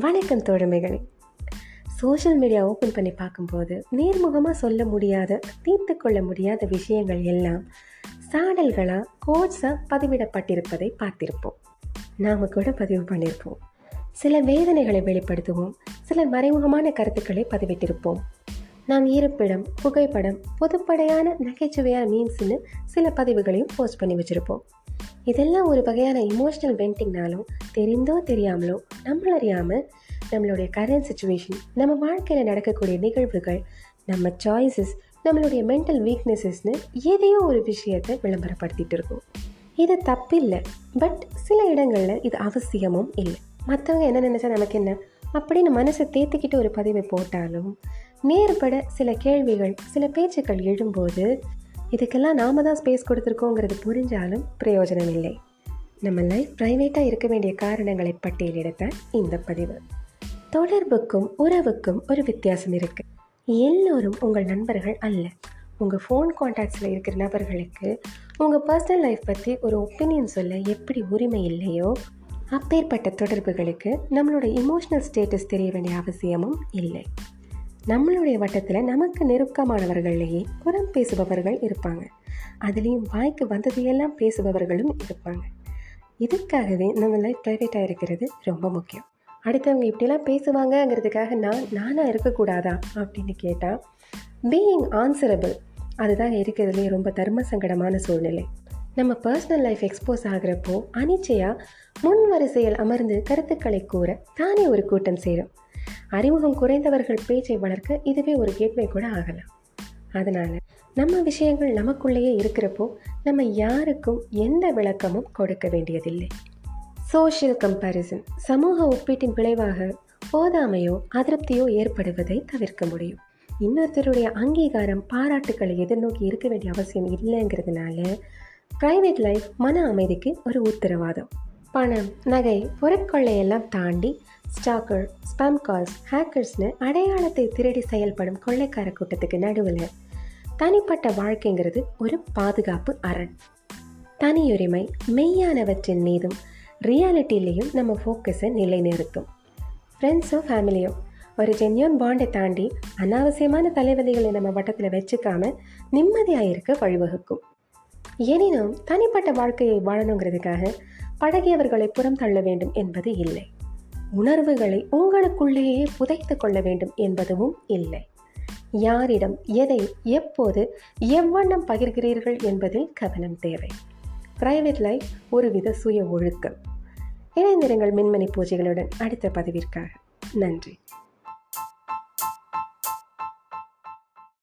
வணக்கம் தோழமைகளே. Social media open பண்ணி பார்க்கும்போது நேர்முகமாக சொல்ல முடியாத தீர்த்து கொள்ள முடியாத விஷயங்கள் எல்லாம் சாடல்களாக கோட்ஸாக பதிவிடப்பட்டிருப்பதை பார்த்திருப்போம். நாம் கூட பதிவு பண்ணியிருப்போம் சில வேதனைகளை வெளிப்படுத்துவோம். சில மறைமுகமான கருத்துக்களை பதிவிட்டிருப்போம். நாம் இருப்பிடம் புகைப்படம் பொதுப்படையான நகைச்சுவையான மீன்ஸ்னு சில பதிவுகளையும் போஸ்ட் பண்ணி வச்சுருப்போம். இதெல்லாம் ஒரு வகையான இமோஷனல் வெண்டிங்னாலும் தெரிந்தோ தெரியாமலோ நம்மளறியாமல் நம்மளுடைய கரண்ட் சுச்சுவேஷன் நம்ம வாழ்க்கையில் நடக்கக்கூடிய நிகழ்வுகள் நம்ம சாய்ஸஸ் நம்மளுடைய மென்டல் வீக்னஸஸ்னு எதையோ ஒரு விஷயத்தை விளம்பரப்படுத்திட்டு இருக்கோம். இது தப்பில்லை பட் சில இடங்களில் இது அவசியமும் இல்லை. மற்றவங்க என்ன நினச்சா நமக்கு என்ன? அப்படின்னு மனசை தேத்திக்கிட்டு ஒரு பதிவை போட்டாலும் நேர்பட சில கேள்விகள் சில பேச்சுக்கள் எழும்போது இதுக்கெல்லாம் நாம தான் ஸ்பேஸ் கொடுத்துருக்கோங்கிறது புரிஞ்சாலும் பிரயோஜனம் இல்லை. நம்ம லைஃப் ப்ரைவேட்டாக இருக்க வேண்டிய காரணங்களை பட்டியலிடத்த இந்த பதிவு. தொடர்புக்கும் உறவுக்கும் ஒரு வித்தியாசம் இருக்குது எல்லோரும் உங்கள் நண்பர்கள் அல்ல. உங்கள் ஃபோன் கான்டாக்ட்ஸில் இருக்கிற நபர்களுக்கு உங்கள் பர்சனல் லைஃப் பற்றி ஒரு ஒப்பீனியன் சொல்ல எப்படி உரிமை இல்லையோ அப்பேற்பட்ட தொடர்புகளுக்கு நம்மளோட இமோஷனல் ஸ்டேட்டஸ் தெரிய வேண்டிய அவசியமும் இல்லை. நம்மளுடைய வட்டத்தில் நமக்கு நெருக்கமானவர்களையே புறம் பேசுபவர்கள் இருப்பாங்க. அதுலேயும் வாய்க்கு வந்ததையெல்லாம் பேசுபவர்களும் இருப்பாங்க. இதுக்காகவே நம்ம லைஃப் ப்ரைவேட்டாக இருக்கிறது ரொம்ப முக்கியம். அடுத்தவங்க இப்படிலாம் பேசுவாங்கங்கிறதுக்காக நான் நானாக இருக்கக்கூடாதா அப்படின்னு கேட்டால் பீயிங் ஆன்சரபிள் அதுதான் இருக்கிறதுலே ரொம்ப தர்ம சங்கடமான சூழ்நிலை. நம்ம பர்சனல் லைஃப் எக்ஸ்போஸ் ஆகிறப்போ அனிச்சையாக முன் வரிசையில் அமர்ந்து கருத்துக்களை கூற தானே ஒரு கூட்டம் சேரும். அறிமுகம் குறைந்தவர்கள் பேச்சை வளர்க்க இதுவே ஒரு கேட்வே கூட ஆகலாம். அதனால் நம்ம விஷயங்கள் நமக்குள்ளேயே இருக்கிறப்போ நம்ம யாருக்கும் எந்த விளக்கமும் கொடுக்க வேண்டியதில்லை. சோஷியல் கம்பேரிசன் சமூக ஒப்பீட்டின் விளைவாக போதாமையோ அதிருப்தியோ ஏற்படுவதை தவிர்க்க முடியும். இன்னொருத்தருடைய அங்கீகாரம் பாராட்டுக்களை எதிர்நோக்கி இருக்க வேண்டிய அவசியம் இல்லைங்கிறதுனால ப்ரைவேட் லைஃப் மன அமைதிக்கு ஒரு உத்தரவாதம். பணம் நகை பொருட்கொள்ளையெல்லாம் தாண்டி ஸ்டாக்கர் ஸ்பாம் கால்ஸ் ஹேக்கர்ஸ்னு அடையாளத்தை திருடி செயல்படும் கொள்ளைக்கார கூட்டத்துக்கு நடுவில் தனிப்பட்ட வாழ்க்கைங்கிறது ஒரு பாதுகாப்பு அரண். தனியுரிமை மெய்யானவற்றின் மீதும் ரியாலிட்டிலையும் நம்ம ஃபோக்கஸை நிலைநிறுத்தும். ஃப்ரெண்ட்ஸோ ஃபேமிலியோ ஒரு ஜென்யூன் பாண்டை தாண்டி அனாவசியமான தலைவலிகளை நம்ம வட்டத்தில் வச்சுக்காம நிம்மதியாக இருக்க வழிவகுக்கும். எனினும் தனிப்பட்ட வாழ்க்கையை வாழணுங்கிறதுக்காக பழகியவர்களை புறம் தள்ள வேண்டும் என்பது இல்லை. உணர்வுகளை உங்களுக்குள்ளேயே புதைத்து கொள்ள வேண்டும் என்பதும் இல்லை. யாரிடம் எதை எப்போது எவ்வண்ணம் பகிர்கிறீர்கள் என்பதில் கவனம் தேவை. பிரைவேட் லைஃப் ஒருவித சுய ஒழுக்கம். இணைந்திருங்கள் மின்மணி பூஜைகளுடன் அடுத்த பதிவிற்காக. நன்றி.